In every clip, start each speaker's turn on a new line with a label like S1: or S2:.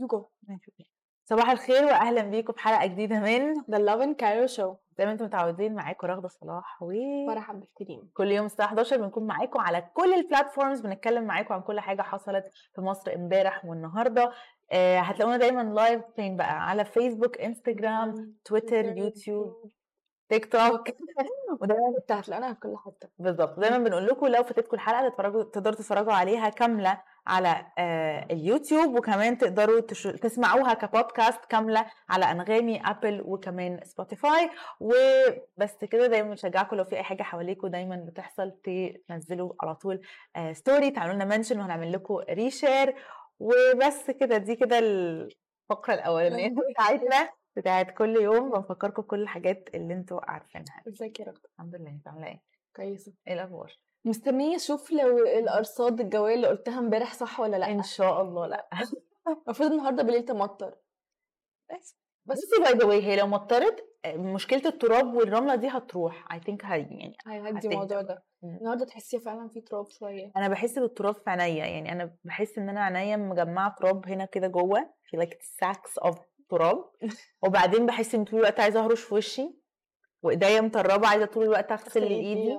S1: You go.
S2: صباح الخير واهلا بيكم في حلقة جديدة من
S1: The Love and Cairo Show.
S2: زي ما أنتم متعودين معاكم رغدة صلاح و
S1: فرح عبد الكريم
S2: كل يوم الساعة 11 بنكون معاكم على كل ال platforms بنتكلم معاكم عن كل حاجة حصلت في مصر امبارح والنهاردة. آه هتلاقونا دايما live فين بقى؟ على فيسبوك انستجرام تويتر يوتيوب تيك توك. ودايما
S1: انت هتلاقينا في كل حتة.
S2: بالظبط دايما بنقول لكم لو فاتتكم الحلقة تتفرجوا تقدروا تتفرجوا عليها كاملة على آه اليوتيوب وكمان تقدروا تش... تسمعوها كبودكاست كاملة على أنغامي أبل وكمان سبوتيفاي. وبس كده دايما بنشجعكم لو في أي حاجة حواليكم دايما بتحصل تنزلوا على طول آه story تعملوا لنا mention وهنعمل لكم reshare وبس كده دي كده الفقرة الأولانية بتاعتنا. بتاعت كل يوم بنفكركم بكل الحاجات اللي أنتوا عارفينها.
S1: ازيك يا رغده
S2: الحمد لله. انت عاملة إيه؟
S1: كويسة.
S2: إيه الأخبار؟
S1: مستنية أشوف لو الأرصاد الجوية اللي قلتها امبارح صح ولا لأ.
S2: إن شاء الله لأ.
S1: المفروض النهارده بالليل تمطر.
S2: بس. بصي by the way هي لو مطرت مشكلة التراب والرملة دي هتروح. I think هي يعني
S1: هيهدي. الموضوع ده. النهارده تحسي فعلا في تراب شوية.
S2: أنا بحس بالتراب في عينيا. يعني أنا بحس إن أنا عينيا مجمعة تراب هنا كده جوه. في like sacks of تراب وبعدين بحس إن طول الوقت عايزة أهرش في وشي وإيديا مطربه عايزة طول الوقت أغسل ايدي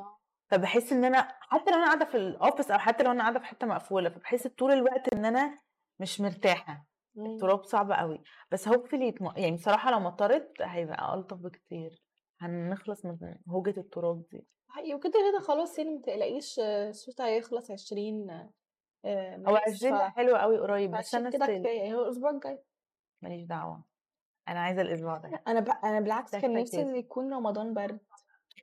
S2: فبحس إن أنا حتى لو أنا قاعدة في ال office أو حتى لو أنا قاعدة في حتة مقفولة فبحس طول الوقت إن أنا مش
S1: مرتاحة.
S2: التراب صعب قوي بس hopefully يتم... يعني بصراحة لو مطرت هيبقى ألطف بكتير. هنخلص من هوجة التراب دي.
S1: حقيقي وكده كده خلاص يعني متقلقيش آه، الشتا هيخلص 20 آه،
S2: هو
S1: مارس،
S2: عشرين
S1: ف-
S2: ده حلو قوي قريب بس أنا
S1: كده كفاية هو الأسبوع الجاي.
S2: ماليش دعوة. أنا عايزة الأسبوع ده.
S1: أنا ب... أنا بالعكس كان نفسي. ان يكون رمضان برد.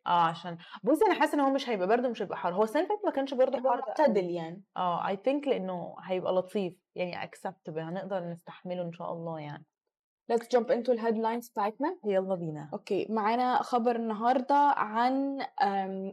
S2: آه عشان بصي أنا حاسة إن هو مش هيبقى برد ومش هيبقى حر. هو السنة اللي فاتت ما كانش برضه
S1: يبقى
S2: حر
S1: معتدل. يعني.
S2: آه I think لأنه هيبقى لطيف. يعني acceptable هنقدر نستحمله إن شاء الله يعني.
S1: Let's jump into ال headlines بتاعتنا.
S2: يلا بينا.
S1: okay. معانا خبر النهارده عن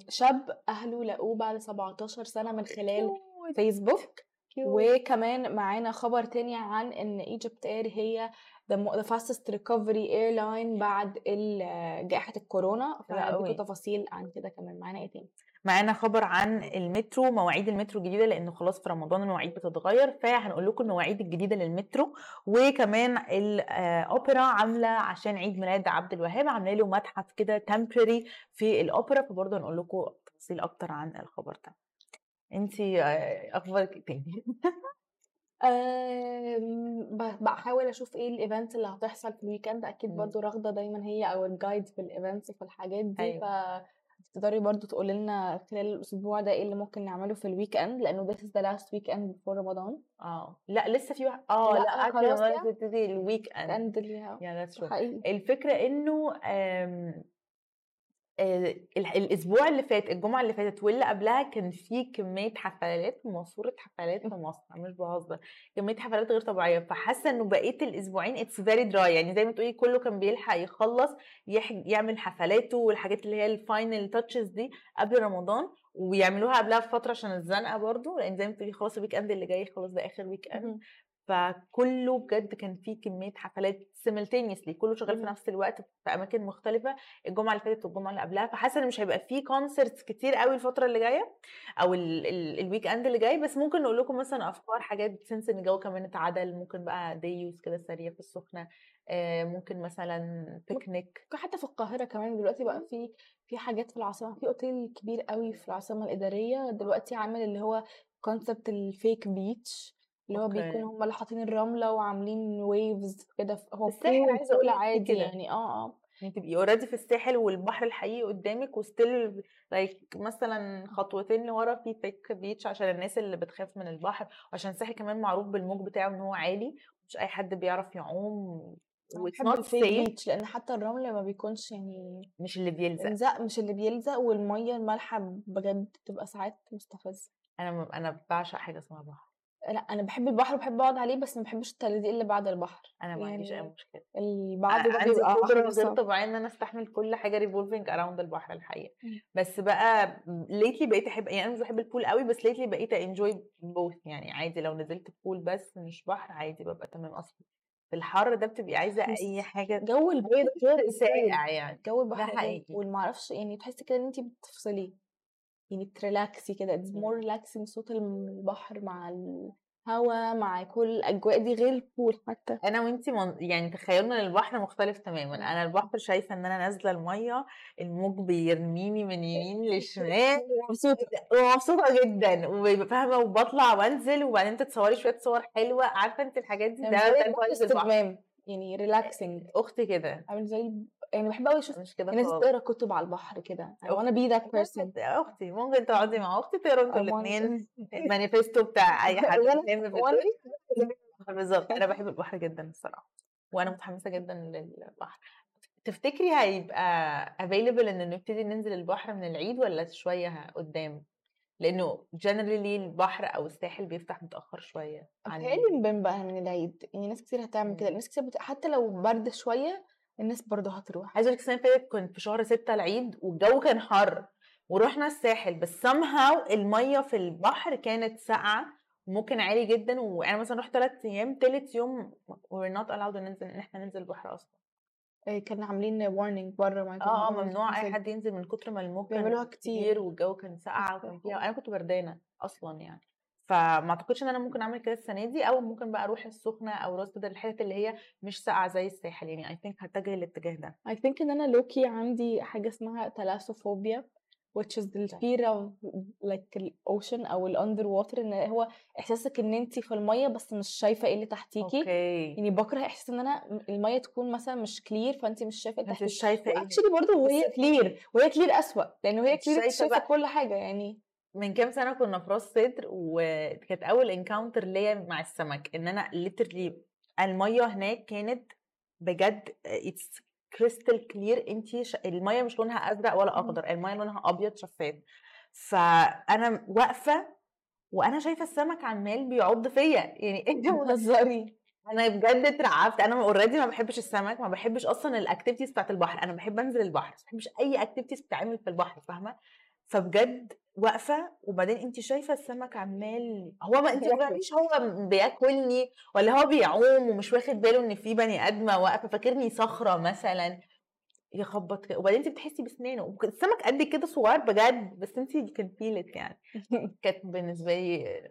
S1: شاب أهله لقوه بعد 17 سنة من خلال فيسبوك وكمان معانا خبر تاني عن إن ايجيبت اير هي the, fastest recovery airline بعد ال- جائحة الكورونا. فهديكوا تفاصيل عن كده كمان. معانا إيه تاني؟
S2: معانا خبر عن المترو مواعيد المترو الجديدة لأنه خلاص في رمضان المواعيد بتتغير فهنقول لكم المواعيد الجديدة للمترو. وكمان الاوبرا عاملة عشان عيد ميلاد عبد الوهاب عاملة له متحف كده temporary في الاوبرا فبرضه هنقول لكم تفاصيل أكتر عن الخبر ده. انتي آه، أخبارك إيه تاني؟
S1: ب- بحاول أشوف إيه ال events اللي هتحصل في ال weekend
S2: أكيد.
S1: برضو راغدة دايما هي أور guide في ال events وفي الحاجات دي
S2: أيوة.
S1: فتقدري برضو تقولي لنا خلال الأسبوع ده إيه اللي ممكن نعمله في ال weekend لأنه this is the last weekend before رمضان
S2: آه. لأ لسه في واحد آه
S1: لأ،
S2: لأ
S1: خلاص؟
S2: تبتدي ال weekend
S1: and اللي
S2: الفكرة إنه آم، ال- الأسبوع اللي فات الجمعة اللي فاتت واللي قبلها كان في كمية حفلات ماسوره حفلات في مصر. مش بهزر. كمية حفلات غير طبيعية. فحاسة إنه بقيه الأسبوعين it's very dry يعني زي ما تقولي كله كان بيلحق يخلص يعمل حفلاته والحاجات اللي هي ال final touches دي قبل رمضان ويعملوها قبلها بفترة عشان الزنقة برضو. لأن زي ما تقولي خلاص ال weekend اللي جاي خلاص ده آخر
S1: weekend.
S2: فكله بجد كان فيه كمية حفلات simultaneously كله شغال في
S1: مهم.
S2: نفس الوقت في أماكن مختلفة. الجمعة اللي فاتت والجمعة اللي قبلها فحاسة إن مش هيبقى فيه concerts كتير قوي الفترة اللي جاية أو ال- ال- ال weekend اللي جاي بس ممكن نقول لكم مثلا أفكار حاجات since إن الجو كمان اتعدل ممكن بقى day use كده سريع في السخنة آه، ممكن مثلا بيكنيك
S1: حتى في القاهرة كمان دلوقتي بقى في في حاجات في العاصمة في اوتيل كبير قوي في العاصمة الإدارية دلوقتي عامل اللي هو concept ال fake beach اللي هو
S2: okay.
S1: بيكون هم اللي حاطين الرملة وعاملين waves كده في- هو
S2: الساحل عايزة أقول
S1: عادي
S2: كده.
S1: يعني آه آه.
S2: يعني تبقي already في الساحل والبحر الحقيقي قدامك و still like مثلا خطوتين لورا في fake beach عشان الناس اللي بتخاف من البحر وعشان الساحل كمان معروف بالموج بتاعه إن هو عالي مش أي حد بيعرف يعوم و
S1: it's
S2: not
S1: safe لأن حتى الرمل ما بيكونش يعني
S2: مش اللي بيلزق.
S1: مش اللي بيلزق والمية المالحة بجد بتبقى ساعات مستفزة.
S2: أنا أنا بعشق حاجة اسمها بحر.
S1: لأ أنا بحب البحر وبحب أقعد عليه بس ما بحبش التلزيق اللي بعد البحر.
S2: أنا ما عنديش أي
S1: يعني
S2: مشكلة.
S1: البعض
S2: أنا
S1: ده
S2: عندي
S1: بيبقى قدرة
S2: غير. طبيعية إن أنا أستحمل كل حاجة revolving around البحر
S1: الحقيقة.
S2: بس بقى lately بقيت أحب يعني أنا مش بحب ال pool قوي بس lately بقيت enjoy both يعني عادي لو نزلت pool بس مش بحر عادي ببقى تمام أصلا. في الحر ده بتبقي
S1: عايزة
S2: أي حاجة
S1: جو البحر غير
S2: ساقع يعني.
S1: جو البحر غير
S2: حقيقي.
S1: والمعرفش يعني تحسي كده إن انت بتفصلي يعني بت relax ي كده.
S2: مم.
S1: more relaxing صوت البحر مع الهوا مع كل الأجواء دي غير ال pool حتى.
S2: أنا وانتي من... يعني تخيلنا للبحر مختلف تماما. أنا البحر شايفة إن أنا نازلة المية الموج بيرميني من يمين لشمال.
S1: مبسوطه
S2: ومبسوطة جدا. وفاهمة وبطلع وأنزل وبعدين تتصوري شوية صور حلوة. عارفة أنت الحاجات دي؟ ده
S1: يعني
S2: ده البحر
S1: يعني relaxing
S2: أختي كده.
S1: عامل زي يعني بحب قوي أشوف
S2: مش كده
S1: الناس بتقرا كتب على البحر كده. I wanna be that person.
S2: أختي ممكن تقعدي مع أختي تقروا
S1: أنتوا want-
S2: الاثنين المانيفستو بتاع أي حد. بالظبط. أنا بحب البحر جدا الصراحة وأنا متحمسة جدا للبحر. تفتكري هيبقى available إن نبتدي ننزل البحر من العيد ولا شوية قدام؟ لأنه generally البحر أو الساحل بيفتح متأخر شوية عن
S1: بتهيألي من بقى من العيد. يعني ناس كتير هتعمل كده. ناس كتير بت... حتى لو برد شوية الناس برضه هتروح.
S2: عايزة أقول لك السنة اللي فاتت كنت في شهر ستة العيد والجو كان حر ورحنا الساحل بس somehow المية في البحر كانت ساقعة ممكن عالي جدا. وأنا مثلا رحت ثلاث أيام تالت يوم we're not allowed ان ننزل إن إحنا ننزل البحر أصلا.
S1: إيه، كانوا عاملين warning بره ما
S2: آه آه ممنوع أي حد ينزل من كتر ما الموج كان
S1: بيعملوها كتير.
S2: كتير والجو كان ساقعه وكان فيها أنا كنت بردانة أصلا يعني. فما أعتقدش إن أنا ممكن أعمل كده السنة دي أو ممكن بقى أروح السخنة أو راس سدر الحتت اللي هي مش ساقعة زي الساحل. يعني I think هتجه الاتجاه ده.
S1: I think إن أنا lowkey عندي حاجة اسمها thalassophobia which is the fear of like ال ocean أو ال underwater إن هو إحساسك إن انت في المية بس مش شايفة إيه اللي تحتيكي
S2: okay.
S1: يعني بكره إحساس إن أنا المية تكون مثلا مش clear فانت مش شايفة اللي تحتيكي
S2: مش شايفة إيه.
S1: actually برضه وهي clear وهي clear أسوأ لأنه هي clear
S2: شايفة
S1: كل حاجة يعني.
S2: من كام سنة كنا في راس سدر وكانت أول encounter ليا مع السمك إن أنا literally المية هناك كانت بجد it's crystal clear انت ش... المية مش لونها أزرق ولا
S1: مم.
S2: أخضر المية لونها أبيض شفاف. فأنا واقفة وأنا شايفة السمك عمال بيعض فيا. يعني انت
S1: بتهزري.
S2: أنا بجد اترعبت. أنا already ما بحبش السمك ما بحبش أصلا ال activities بتاعت البحر. أنا بحب أنزل البحر ما بحبش أي activities بتتعمل في البحر فاهمة؟ فبجد واقفة وبعدين انت شايفة السمك عمال هو ما انت ما تعرفيش هو بياكلني ولا هو بيعوم ومش واخد باله إن في بني آدمة واقفة فاكرني صخرة مثلا. يخبط كده وبعدين انت بتحسي بسنانه السمك قد كده صغير بجد بس انت كان felt يعني. كانت بالنسبة لي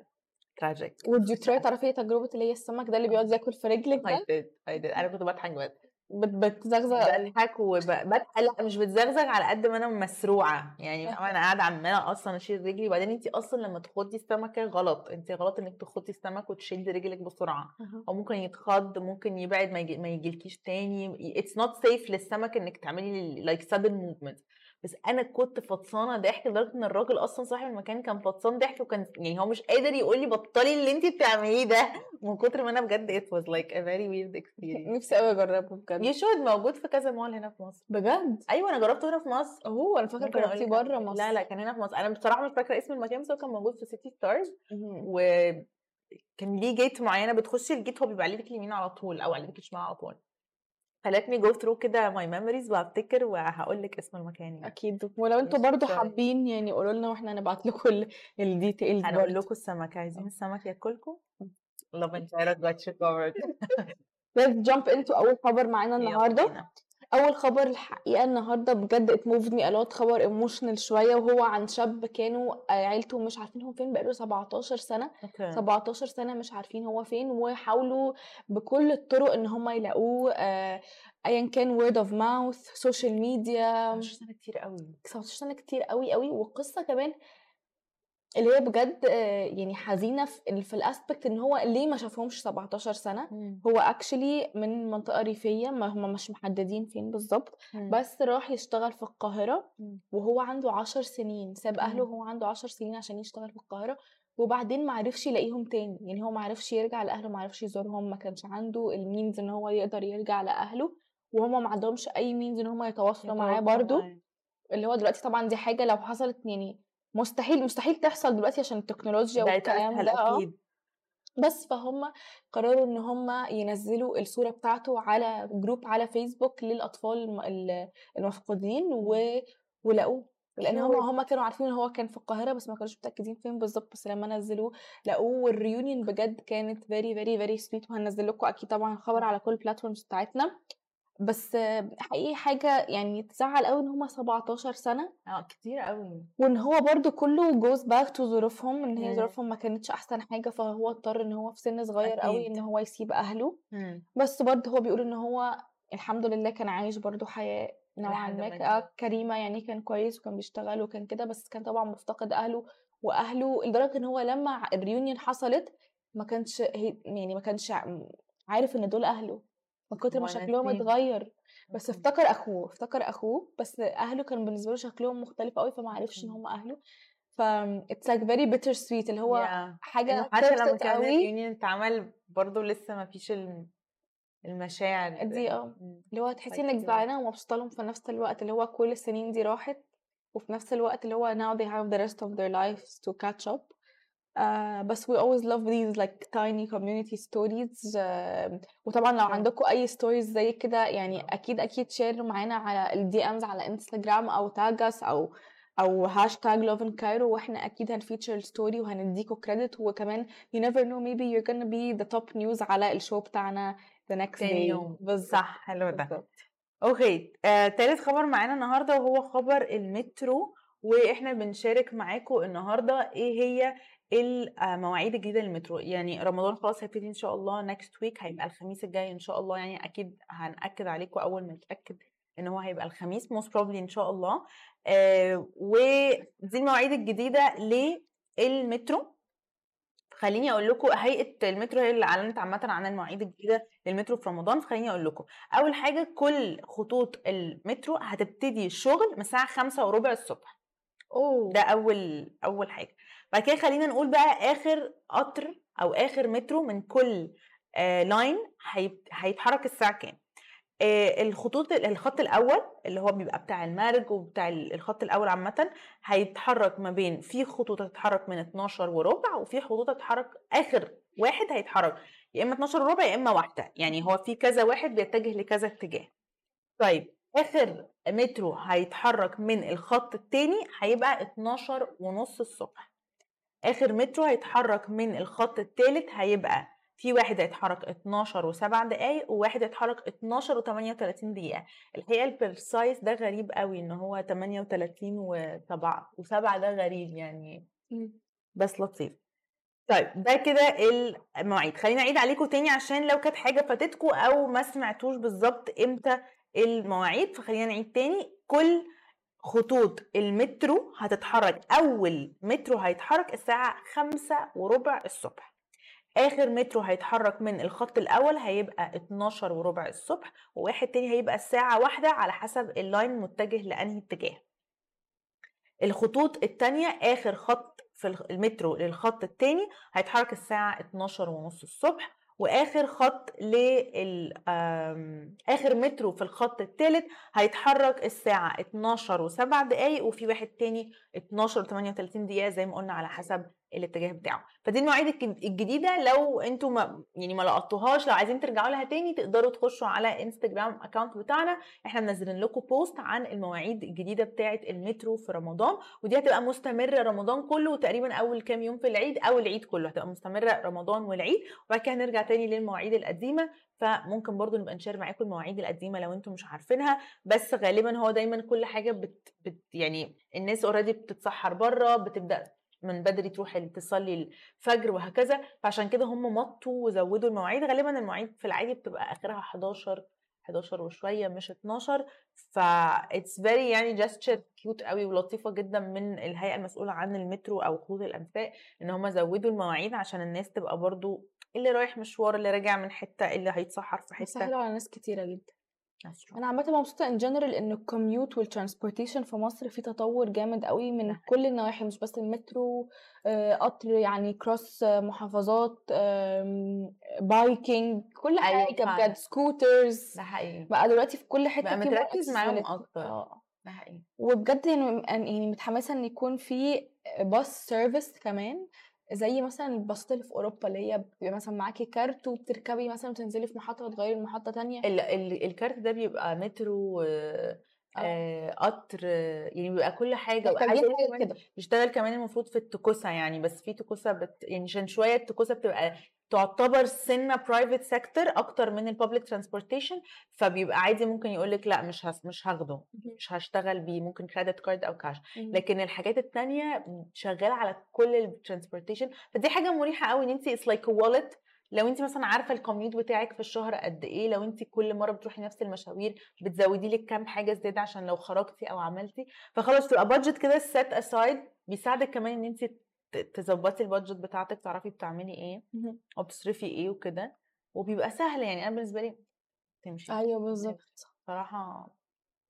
S2: tragic
S1: would you try تعرفي إيه تجربة اللي هي السمك ده اللي بيقعد ياكل في رجلك
S2: I
S1: ده؟
S2: did I did. أنا كنت بضحك بجد.
S1: بت- بتزغزغ
S2: بضحك لا مش بتزغزغ على قد ما أنا مسروعة. يعني أنا قاعدة عمالة أصلا أشيل رجلي وبعدين انت أصلا لما تخضي السمكه غلط. انت غلط إنك تخضي السمك وتشدي رجلك بسرعة. أو ممكن يتخض ممكن يبعد ما, يجي ما يجيلكيش تاني. it's not safe للسمك إنك تعملي like sudden movement بس أنا كنت فطسانة ضحك لدرجة إن الراجل أصلا صاحب المكان كان فطسان ضحك وكان يعني هو مش قادر يقول لي بطلي اللي انت بتعمليه ده. من كتر ما أنا بجد it was like a very weird experience.
S1: نفسي قوي أجربه بجد.
S2: you should موجود في كذا مول هنا في مصر.
S1: بجد؟
S2: أيوه أنا جربته هنا في مصر.
S1: أوه
S2: أنا فاكرة
S1: جربتيه بره. مصر.
S2: لا لا كان هنا في مصر. أنا بصراحة مش فاكرة اسم المكان بس هو كان موجود في سيتي ستارز
S1: مهم.
S2: وكان ليه gate معينة بتخشي ال gate هو بيبقى على إيدك اليمين على طول أو على إيدك الشمال على طول. فلات go through كده my memories وهفتكر وهقول لك اسم المكان يعني.
S1: أكيد. ولو
S2: أنتوا
S1: برضو. حابين يعني قولوا لنا وإحنا هنبعت لكم ال details
S2: هنقول لكم السمك عايزين السمك ياكلكم؟ Got you covered.
S1: Let's jump into أول خبر معانا النهارده. أول خبر الحقيقة النهارده بجد it moved me a lot خبر emotional شوية وهو عن شاب كانوا آه، عيلته مش عارفين هو فين بقاله 17 سنة.
S2: okay.
S1: 17 سنة مش عارفين هو فين وحاولوا بكل الطرق إن هم يلاقوه آه، ايا كان word of mouth social media
S2: 10 سنة كتير قوي.
S1: 19 سنة كتير قوي قوي والقصة كمان اللي هي بجد آه، يعني حزينة في في ال aspect إن هو ليه ما شافهمش 17 سنة. هو actually من منطقة ريفية ما هم مش محددين فين بالظبط. بس راح يشتغل في القاهرة
S2: مم.
S1: وهو عنده عشر سنين. ساب أهله
S2: مم.
S1: وهو عنده عشر سنين عشان يشتغل في القاهرة. وبعدين ما عرفش يلاقيهم تاني. يعني هو ما عرفش يرجع لأهله ما عرفش يزورهم ما كانش عنده ال means إن هو يقدر يرجع لأهله. وهم ما عندهمش أي means إن هم يتواصلوا معاه برضو. اللي هو دلوقتي طبعا دي حاجة لو حصلت يعني مستحيل مستحيل تحصل دلوقتي عشان التكنولوجيا والكلام ده آه.
S2: أكيد.
S1: بس فهم قرروا إن هم ينزلوا الصورة بتاعته على group على فيسبوك للأطفال الم- ال- المفقودين و... ولقوه لأن هم. هم كانوا عارفين إن هو كان في القاهرة بس ما كانوش متأكدين فين بالظبط بس لما نزلوه لقوه وال reunion بجد كانت very very very sweet وهنزل لكم أكيد طبعا خبر على كل ال platforms بتاعتنا. بس حقيقي حاجة يعني تزعل قوي إن هم 17 سنة
S2: آه كتير قوي
S1: وإن هو برضو كله goes back to ظروفهم إن هي
S2: مم.
S1: ظروفهم ما كانتش أحسن حاجة فهو اضطر إن هو في سن صغير قوي. إن هو يسيب أهله بس برضه هو بيقول إن هو الحمد لله كان عايش برضه حياة نوعا ما. آه كريمة يعني كان كويس وكان بيشتغل وكان كده بس كان طبعا مفتقد أهله وأهله لدرجة إن هو لما الريونيون حصلت ما كانش هي يعني ما كانش عارف إن دول أهله من كتر ما شكلهم. اتغير بس. افتكر أخوه افتكر أخوه بس أهله كان بالنسبة له شكلهم مختلف قوي فما عرفش
S2: إن.
S1: هم أهله ف it's like very bitter sweet اللي هو
S2: Yeah.
S1: حاجة
S2: إنه حتى لما كان
S1: قوي
S2: الريونيون اتعمل برضه لسه ما فيش الم- المشاعر
S1: دي
S2: آه.
S1: اللي هو تحسي
S2: إنك.
S1: زعلانة ومبسوطة لهم في نفس الوقت اللي هو كل السنين دي راحت وفي نفس الوقت اللي هو now they have the rest of their lives to catch up uh, بس we always love these like tiny community stories. وطبعا لو. عندكم أي stories زي كده يعني أكيد أكيد share معانا على ال DMs على انستغرام أو tag us أو أو hashtag love in Cairo وإحنا أكيد هن feature ال story وهنديكوا credit وكمان you never know maybe you're gonna be the top news على ال show بتاعنا the next day.
S2: يوم.
S1: بالظبط.
S2: صح حلو ده. okay آه، تالت خبر معانا النهارده وهو خبر المترو. وإحنا بنشارك معاكم النهارده إيه هي المواعيد الجديدة للمترو. يعني رمضان خلاص هيبتدي إن شاء الله. next week هيبقى الخميس الجاي إن شاء الله. يعني أكيد هنأكد عليكم أول ما نتأكد إن هو هيبقى الخميس. most probably إن شاء الله. آه ودي المواعيد الجديدة للمترو. خليني أقول لكم هيئة المترو هي اللي أعلنت عامة عن المواعيد الجديدة للمترو في رمضان. فخليني أقول لكم أول حاجة كل خطوط المترو هتبتدي الشغل من الساعة خمسة وربع الصبح.
S1: أوه.
S2: ده أول أول حاجة. بعد كده خلينا نقول بقى آخر قطر أو آخر مترو من كل آه line هيت- هيتحرك الساعة كام؟ آه، الخطوط الخط الأول اللي هو بيبقى بتاع المرج وبتاع ال- الخط الأول عامة هيتحرك ما بين في خطوط هتتحرك من 12 وربع وفي خطوط هتتحرك آخر واحد هيتحرك يا إما 12 وربع يا إما واحدة يعني هو في كذا واحد بيتجه لكذا اتجاه. طيب آخر مترو هيتحرك من الخط التاني هيبقى 12 ونص الصبح. آخر مترو هيتحرك من الخط التالت هيبقى في واحد هيتحرك 12 و7 دقايق وواحد هيتحرك 12 و38 دقيقة. الحقيقة ال precise ده غريب قوي إن هو 38 و7 و7 ده غريب يعني. بس لطيف. طيب ده كده المواعيد. خلينا أعيد عليكم تاني عشان لو كانت حاجة فاتتكم أو ما سمعتوش بالظبط إمتى المواعيد فخلينا نعيد تاني. كل خطوط المترو هتتحرك أول مترو هيتحرك الساعة خمسة وربع الصبح. آخر مترو هيتحرك من الخط الأول هيبقى 12 وربع الصبح وواحد تاني هيبقى الساعة واحدة على حسب ال line متجه لأنهي اتجاه. الخطوط التانية آخر خط في المترو للخط التاني هيتحرك الساعة 12 ونص الصبح وآخر خط لل آخر مترو في الخط التالت هيتحرك الساعة 12 وسبع دقايق وفي واحد تاني 12 و 38 دقيقة زي ما قلنا على حسب الاتجاه بتاعه. فدي المواعيد الج- الجديدة لو أنتوا ما يعني ما لقطوهاش لو عايزين ترجعوا لها تاني تقدروا تخشوا على انستجرام اكونت بتاعنا. إحنا منزلين لكم post عن المواعيد الجديدة بتاعه المترو في رمضان ودي هتبقى مستمرة رمضان كله وتقريبا أول كام يوم في العيد أو العيد كله هتبقى مستمرة رمضان والعيد. وبعد كده هنرجع تاني للمواعيد القديمة. فممكن برضو نبقى ن share معاكم المواعيد القديمة لو أنتم مش عارفينها. بس غالبا هو دايما كل حاجة بت, بت يعني الناس already بتتسحر بره بتبدأ من بدري تروح تصلي الفجر وهكذا فعشان كده هم مطوا وزودوا المواعيد. غالبا المواعيد في العادي بتبقى آخرها 11 11 وشوية مش 12 ف it's very يعني gesture cute قوي ولطيفة جدا من الهيئة المسؤولة عن المترو أو خطوط الأنفاق إن هم زودوا المواعيد عشان الناس تبقى برضو اللي رايح مشوار اللي راجع من حتة اللي هيتسحر في حتة.
S1: سهلوا على ناس كتيرة جدا.
S2: أنا عامه
S1: مبسوطة in general إن ال commute وال transportation في مصر في تطور جامد قوي من كل النواحي مش بس المترو آه، قطر يعني cross آه، محافظات آم، biking كل أيوه
S2: حاجة
S1: بجد scooters
S2: ده حقيقي.
S1: بقى دلوقتي في كل حتة
S2: بقى متركز معاهم. أكتر.
S1: آه.
S2: ده حقيقي.
S1: وبجد يعني يعني متحمسة إن يكون في باص service كمان. زي مثلا الباصات اللي في أوروبا اللي هي بيبقى مثلا معاكي كارت وبتركبي مثلا وتنزلي في محطة وتغيري لمحطه تانية؟
S2: ال ال الكارت ده بيبقى مترو آه،
S1: آه.
S2: قطر يعني بيبقى كل
S1: حاجة
S2: أقول
S1: حاجة
S2: كمان
S1: كده.
S2: بيشتغل كمان المفروض في التاكسي يعني بس في تاكسي بت... يعني عشان شوية التاكسي بتبقى تعتبر سنة private sector أكتر من ال public transportation فبيبقى عادي ممكن يقول لك لأ مش هس... مش هاخده مش هشتغل بيه ممكن credit card أو كاش. لكن الحاجات التانية شغالة على كل ال transportation فدي حاجة مريحة قوي إن انت it's like wallet لو انت مثلا عارفة ال commute بتاعك في الشهر قد إيه لو انت كل مرة بتروحي نفس المشاوير بتزودي لك كام حاجة زيادة عشان لو خرجتي أو عملتي فخلاص تبقى budget كده set aside بيساعدك كمان إن انت تظبطي ال budget بتاعتك تعرفي بتعملي إيه
S1: مهم.
S2: أو بتصرفي إيه وكده وبيبقى سهل يعني. أنا بالنسبة لي تمشي.
S1: أيوه بالظبط.
S2: صراحة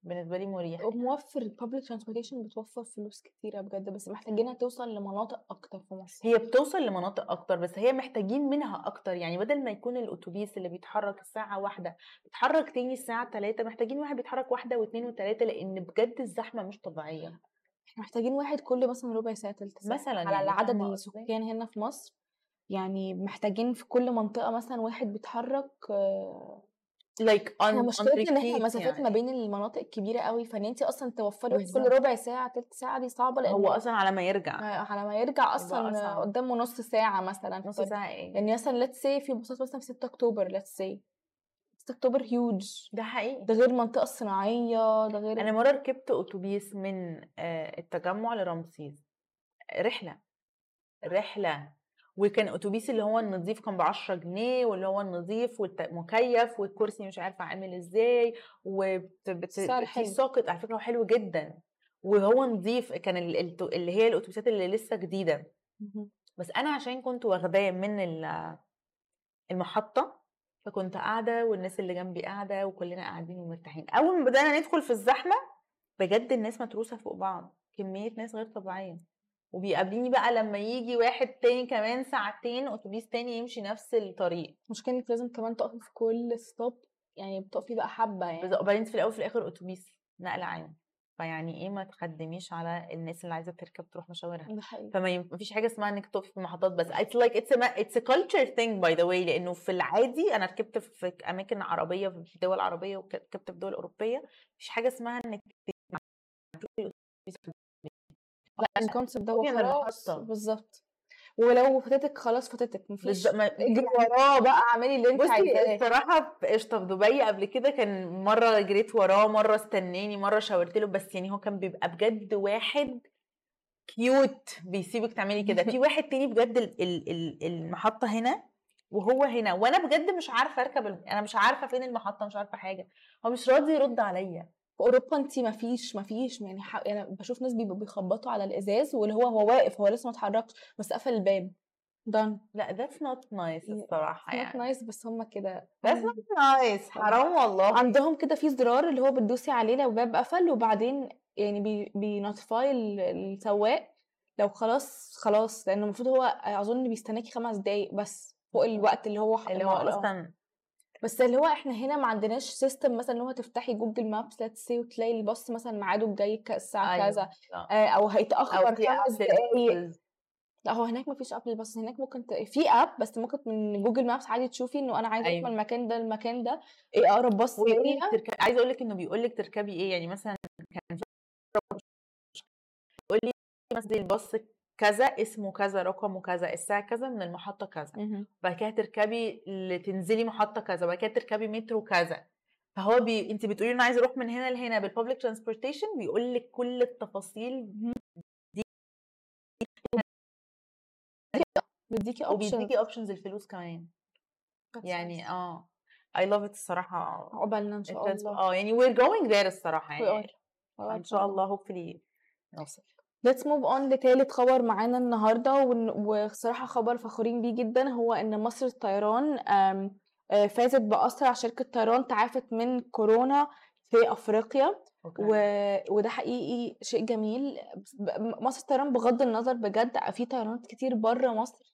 S2: بالنسبة لي مريح.
S1: وموفر ال public transportation بتوفر فلوس كتيرة بجد بس محتاجينها توصل لمناطق أكتر في مصر.
S2: هي بتوصل لمناطق أكتر بس هي محتاجين منها أكتر. يعني بدل ما يكون الأتوبيس اللي بيتحرك الساعة واحدة بيتحرك تاني الساعة 3 محتاجين واحد بيتحرك واحدة واثنين وثلاثة لأن بجد الزحمة مش طبيعية.
S1: إحنا محتاجين واحد كل مثلا ربع ساعة تلت ساعة.
S2: مثلا
S1: على
S2: يعني
S1: عدد؟ السكان هنا في مصر يعني محتاجين في كل منطقة مثلا واحد بيتحرك آه،
S2: لايك
S1: إحنا
S2: on,
S1: مشكلتنا إن
S2: إحنا
S1: مسافات ما
S2: يعني.
S1: بين المناطق كبيرة قوي فإن انت أصلا توفري كل. ربع ساعة تلت ساعة دي صعبة لأن
S2: هو أصلا على ما يرجع.
S1: على ما يرجع
S2: أصلا.
S1: قدامه نص ساعة مثلا.
S2: نص ساعة إيه؟
S1: يعني مثلا let's say في باصات مثلا في 6 أكتوبر let's say. 6 أكتوبر هيوج
S2: ده حقيقي.
S1: ده غير المنطقة الصناعية ده غير
S2: أنا مرة ركبت أتوبيس من آه، التجمع لرمسيس. رحلة. رحلة. وكان أتوبيس اللي هو النظيف كان ب 10 جنيه واللي هو النظيف والمكيف والكرسي مش عارفة عامل
S1: إزاي
S2: وفي. ساقط على فكرة هو حلو جدا وهو نظيف كان اللي هي الأتوبيسات اللي لسه
S1: جديدة.
S2: بس أنا عشان كنت واخداه من ال- المحطة فكنت قاعدة والناس اللي جنبي قاعدة وكلنا قاعدين ومرتاحين أول ما بدأنا ندخل في الزحمة بجد الناس متروسة فوق بعض كمية ناس غير طبيعية وبيقابليني بقى لما يجي واحد تاني كمان ساعتين أتوبيس تاني يمشي نفس الطريق.
S1: المشكلة انك لازم كمان تقفي في كل ستوب يعني بتقفي بقى حبة يعني.
S2: بس وبعدين في الأول وفي الآخر أتوبيس نقل عام. فيعني إيه ما تخدميش على الناس اللي عايزة تركب تروح مشاورها. فما مفيش حاجة اسمها إنك تقفي في المحطات بس. A ma- it's a culture thing by the way لأنه في العادي أنا ركبت في أماكن عربية في دول عربيه وركبت في دول اوروبيه مفيش حاجة اسمها
S1: إنك لأ ال
S2: concept ده
S1: خلاص. بالظبط ولو فاتتك خلاص فاتتك مفيش. اجري وراه بقى اعملي اللي
S2: أنت
S1: عايزاه.
S2: الصراحة في قشطة في دبي قبل كده كان مرة جريت وراه مرة استناني مرة شاورت له بس يعني هو كان بيبقى بجد واحد cute بيسيبك تعملي كده. في واحد تاني بجد ال- ال- ال- المحطة هنا وهو هنا. وأنا بجد مش عارفة أركب أنا مش عارفة فين المحطة مش عارفة حاجة. هو مش راضي يرد عليا.
S1: في أوروبا انت مفيش مفيش يعني ح... يعني بشوف ناس بيبقوا بيخبطوا على الإزاز واللي هو هو واقف هو لسه ما اتحركش بس قفل الباب. Done.
S2: لا not nice
S1: Yeah, الصراحة
S2: يعني.
S1: nice بس هم كده.
S2: That's not nice. حرام والله.
S1: عندهم كده في زرار اللي هو بتدوسي عليه لو الباب قفل وبعدين يعني بي بي notify السواق. لو خلاص خلاص لأن المفروض هو أظن بيستناكي خمس دقايق بس فوق الوقت اللي هو
S2: اللي هو
S1: الم-
S2: أصلا
S1: بس اللي هو إحنا هنا ما عندناش system مثلا اللي هو تفتحي جوجل مابس let's say وتلاقي الباص مثلا ميعاده جاي ك- الساعة
S2: أيوة،
S1: كذا. آه، أو
S2: هيتأخر
S1: خمس
S2: Buses.
S1: لا هو هناك مفيش app بس هناك ممكن ت... في app بس ممكن من جوجل مابس عادي تشوفي إنه أنا عايزة أروح
S2: أيوة.
S1: من المكان ده المكان ده إيه أقرب باص ليا
S2: عايزة أقول لك إنه بيقول لك تركبي إيه يعني مثلا كان في يقول لي مثلا الباص كذا اسمه كذا رقمه كذا الساعة كذا من المحطة كذا.
S1: مهم.
S2: بعد كده تركبي تنزلي محطة كذا بعد كده تركبي مترو كذا. فهو بي... انت بتقولي أنا عايزه أروح من هنا لهنا بال public transportation بيقول لك كل التفاصيل
S1: بيديكي option
S2: وبيديكي options الفلوس كمان. يعني آه. I love it الصراحة.
S1: عقبالنا إن شاء الله.
S2: آه يعني we're going there
S1: الصراحة
S2: يعني. إن شاء الله hopefully نوصل.
S1: Let's move on لتالت خبر معانا النهارده وصراحة خبر فخورين بيه جدا هو إن مصر الطيران آه، فازت بأسرع شركة طيران تعافت من كورونا في أفريقيا.
S2: أوكي.
S1: و... وده حقيقي شيء جميل. مصر الطيران بغض النظر بجد في طيرانات كتير بره مصر؟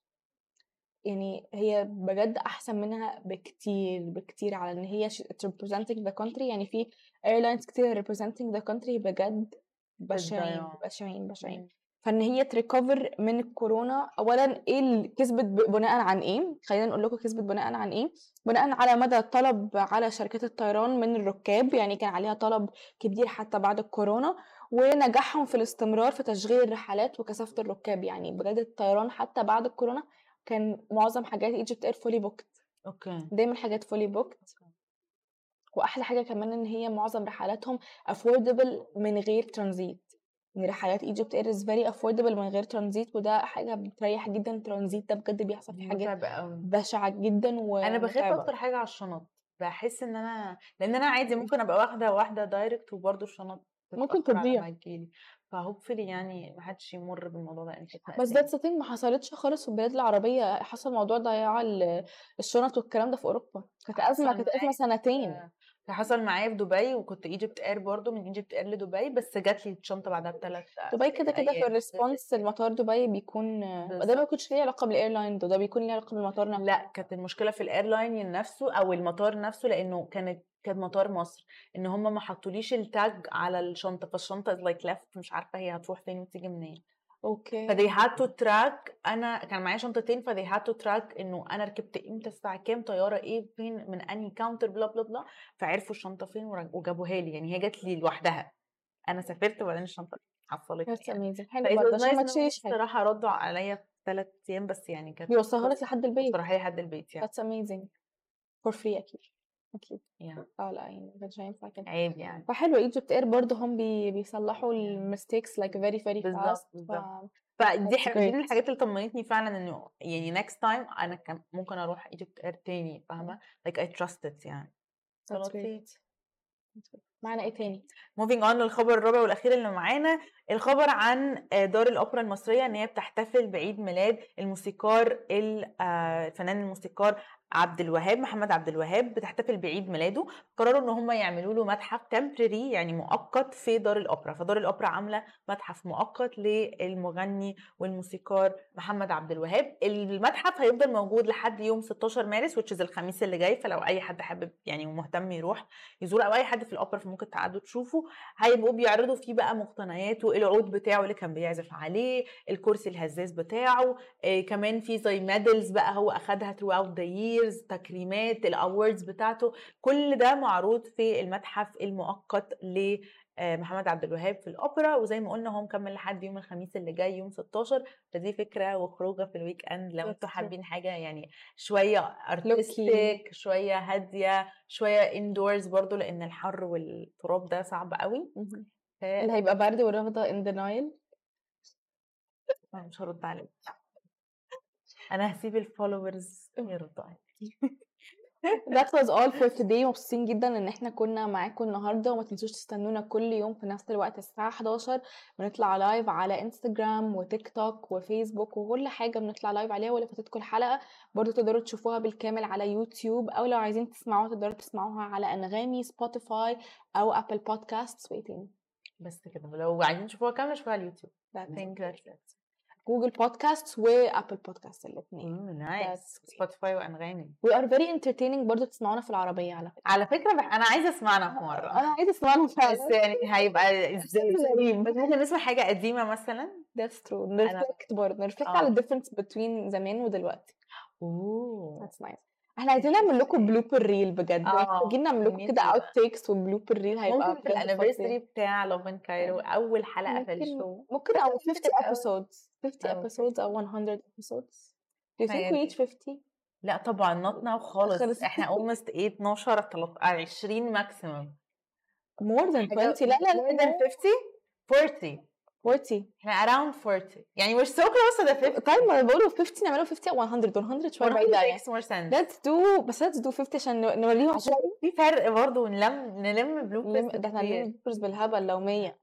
S1: يعني هي بجد أحسن منها بكتير بكتير على إن هي representing the country. يعني في airlines كتير representing the country بجد. بشعين. بشعين بشعين. فإن هي ت recover من الكورونا اولا إيه اللي كسبت بناء عن إيه؟ خلينا نقول لكم كسبت بناء عن إيه؟ بناء على مدى الطلب على شركات الطيران من الركاب يعني كان عليها طلب كبير حتى بعد الكورونا ونجاحهم في الاستمرار في تشغيل الرحلات وكثافة الركاب. يعني بجد الطيران حتى بعد الكورونا كان معظم حاجات ايجيبت اير fully booked
S2: أوكي.
S1: دايما حاجات fully booked وأحلى حاجة كمان إن هي معظم رحلاتهم affordable من غير ترانزيت. يعني رحلات ايجيبت اير is very affordable من غير ترانزيت وده حاجة بتريح جدا الترانزيت ده بجد بيحصل فيه حاجات بشعة جدا و
S2: أنا بخاف. أكتر حاجة على الشنط. بحس إن أنا لأن أنا عادي ممكن أبقى واخدة واحدة direct وبرده الشنط.
S1: ممكن
S2: على
S1: تضيع.
S2: ما تجيلي ف hopefully يعني ما حدش يمر بالموضوع ده يعني كانت
S1: بس thing ما حصلتش خالص في البلاد العربية. حصل موضوع ضياع ال- الشنط والكلام ده في أوروبا. كانت أزمة
S2: حصل
S1: كانت أزمة
S2: معايا
S1: سنتين.
S2: كان حصل معايا في دبي وكنت ايجيبت اير برضو من ايجيبت اير لدبي بس جات لي الشنطة بعدها بثلاث
S1: دبي كده كده في ال response المطار دبي بيكون ده ما بيكونش ليه علاقة بال airline ده ده بيكون ليه علاقة بالمطار نفسه.
S2: لا كانت المشكلة في ال airline نفسه أو المطار نفسه لأنه كانت كانت مطار مصر إن هم ما حطوليش ال tag على الشنطة فالشنطة like left مش عارفة هي هتروح فين وتيجي منين.
S1: okay.
S2: فدي had to track. أنا كان معايا شنطتين فدي had to track إنه أنا ركبت إمتى الساعة كام طيارة إيه فين من أنهي counter blah blah blah فعرفوا الشنطة فين وجابوها لي. يعني هي جات لي لوحدها. أنا سافرت وبعدين الشنطة حصلتني
S1: That's
S2: يعني.
S1: amazing. حلو. برضه عشان ما تشيلش حاجة.
S2: الصراحه ردوا عليا في ثلاث أيام بس يعني كانت
S1: بيوصلها لك لحد البيت.
S2: هي لحد البيت يعني.
S1: That's amazing. For free أكيد. أكيد.
S2: يعني
S1: آه لأ يعني ما كانش هينفع كده.
S2: عيب يعني.
S1: فحلو ايجيبت اير برضه هم بي بيصلحوا like very very
S2: بالظبط،
S1: fast
S2: بالظبط. فدي
S1: That's
S2: ح- دي الحاجات اللي طمنتني فعلا إنه يعني next time أنا كان ممكن أروح ايجيبت اير تاني فاهمة؟ Like I trust it يعني.
S1: That's great. That's great. معانا إيه تاني؟
S2: moving on للخبر الرابع والأخير اللي معانا الخبر عن آه، دار الأوبرا المصرية إن هي بتحتفل بعيد ميلاد الموسيقار ال- آه، الفنان الموسيقار عبد الوهاب محمد عبد الوهاب بتحتفل بعيد ميلاده. قرروا إن هم يعملوا له متحف temporary يعني مؤقت في دار الأوبرا. فدار الأوبرا عاملة متحف مؤقت للمغني والموسيقار محمد عبد الوهاب. المتحف هيفضل موجود لحد يوم 16 مارس is الخميس اللي جاي. فلو أي حد حابب يعني ومهتم يروح يزور أو أي حد في الأوبرا فممكن تعدوا تشوفوا هيبقوا بيعرضوا فيه بقى مقتنياته العود بتاعه اللي كان بيعزف عليه الكرسي الهزاز بتاعه إيه كمان في زي medals بقى هو أخدها throughout the years تكريمات ال awards بتاعته كل ده معروض في المتحف المؤقت محمد عبد الوهاب في الأوبرا وزي ما قلنا هو مكمل لحد يوم الخميس اللي جاي يوم 16 فدي فكرة وخروجة في ال weekend لو
S1: أنتوا.
S2: حابين حاجة يعني شوية artistic شوية هادية شوية indoors برضو لأن الحر والتراب ده صعب قوي. ف-
S1: اللي هيبقى برد in the Nile.
S2: أنا مش هرد عليك. أنا هسيب ال followers يردوا عليك.
S1: That was all for today. مبسوطين جدا إن إحنا كنا معاكم النهارده. وما تنسوش تستنونا كل يوم في نفس الوقت الساعة 11 بنطلع live على انستجرام وتيك توك وفيسبوك وكل حاجة بنطلع live عليها. ولو فاتتكم الحلقة برضو تقدروا تشوفوها بالكامل على يوتيوب. أو لو عايزين تسمعوها تقدروا تسمعوها على أنغامي سبوتيفاي أو Apple Podcast وايه تاني
S2: بس كده. لو عايزين تشوفوها كاملة شوفوها على اليوتيوب think that's it
S1: Google Podcast و Apple Podcast
S2: الاثنين
S1: nice
S2: سبوتيفاي وأنغامي.
S1: We are very entertaining برضو تسمعونا في العربية على فكرة.
S2: على فكرة بح... أنا عايزة أسمعنا في مرة.
S1: أنا عايزة أسمعنا فعلا
S2: بس يعني هيبقى
S1: إزاي.
S2: بس ممكن نسمع حاجة قديمة مثلا؟
S1: That's true. ن reflect برضه ن reflect
S2: آه.
S1: على ال difference بين زمان ودلوقتي.
S2: Oh.
S1: That's nice. إحنا عايزين نعمل لكم blooper reel بجد.
S2: آه،
S1: محتاجين نعمل لكم كده
S2: outtakes
S1: و blooper reel هيبقى
S2: في ال
S1: anniversary.
S2: بتاع Love in Cairo أول حلقة في
S1: ال
S2: show.
S1: ممكن أو 50
S2: أوي.
S1: Episodes 50
S2: أوي.
S1: episodes أو 100 episodes. Do you think we reach 50
S2: لا طبعا not now خالص.
S1: خلص.
S2: إحنا almost 8 12 13 20 maximum
S1: more than 20 لا لا
S2: more than 50 40
S1: 40
S2: إحنا around 40 يعني we're so close to the 50
S1: طيب ما أنا بقول 50 نعمله 50 أو 100 100 شوية بعيده يعني
S2: makes more sense.
S1: Let's do بس let's do 50 عشان نو- نوريهم
S2: عشان في فرق برضه نلم نلم bloopers
S1: نلم- ده إحنا هنلم bloopers بالهبل لو 100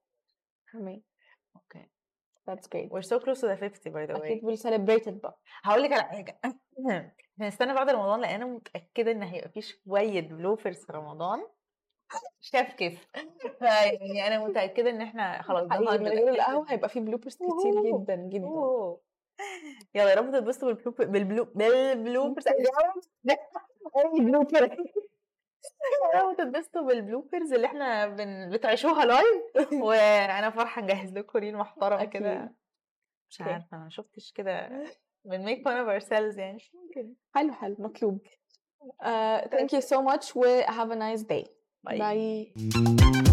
S1: 100
S2: okay
S1: that's great.
S2: We're so close to the 50 by the way.
S1: أكيد we'll celebrate it بقى.
S2: هقول لك على إحنا هنستنى بعد رمضان لأن أنا متأكدة إن هيبقى في شوية bloopers في رمضان. شاف كيف. يعني أنا متأكدة إن إحنا خلاص
S1: من
S2: 100
S1: غير
S2: أكيد.
S1: القهوه هيبقى فيه bloopers كتير. جدا جدا.
S2: Oh. يلا يا رب تتبسطوا بال blooper بال
S1: bloo
S2: بال bloopers. blooper رب تتبسطوا بال bloopers اللي إحنا بن... بتعيشوها live وأنا فرحة نجهز لكم reel محترمه كده. مش. عارفة ما شفتش كده بن make fun of ourselves يعني
S1: حلو حلو مطلوب uh, thank you so much و have a nice day
S2: Bye.
S1: bye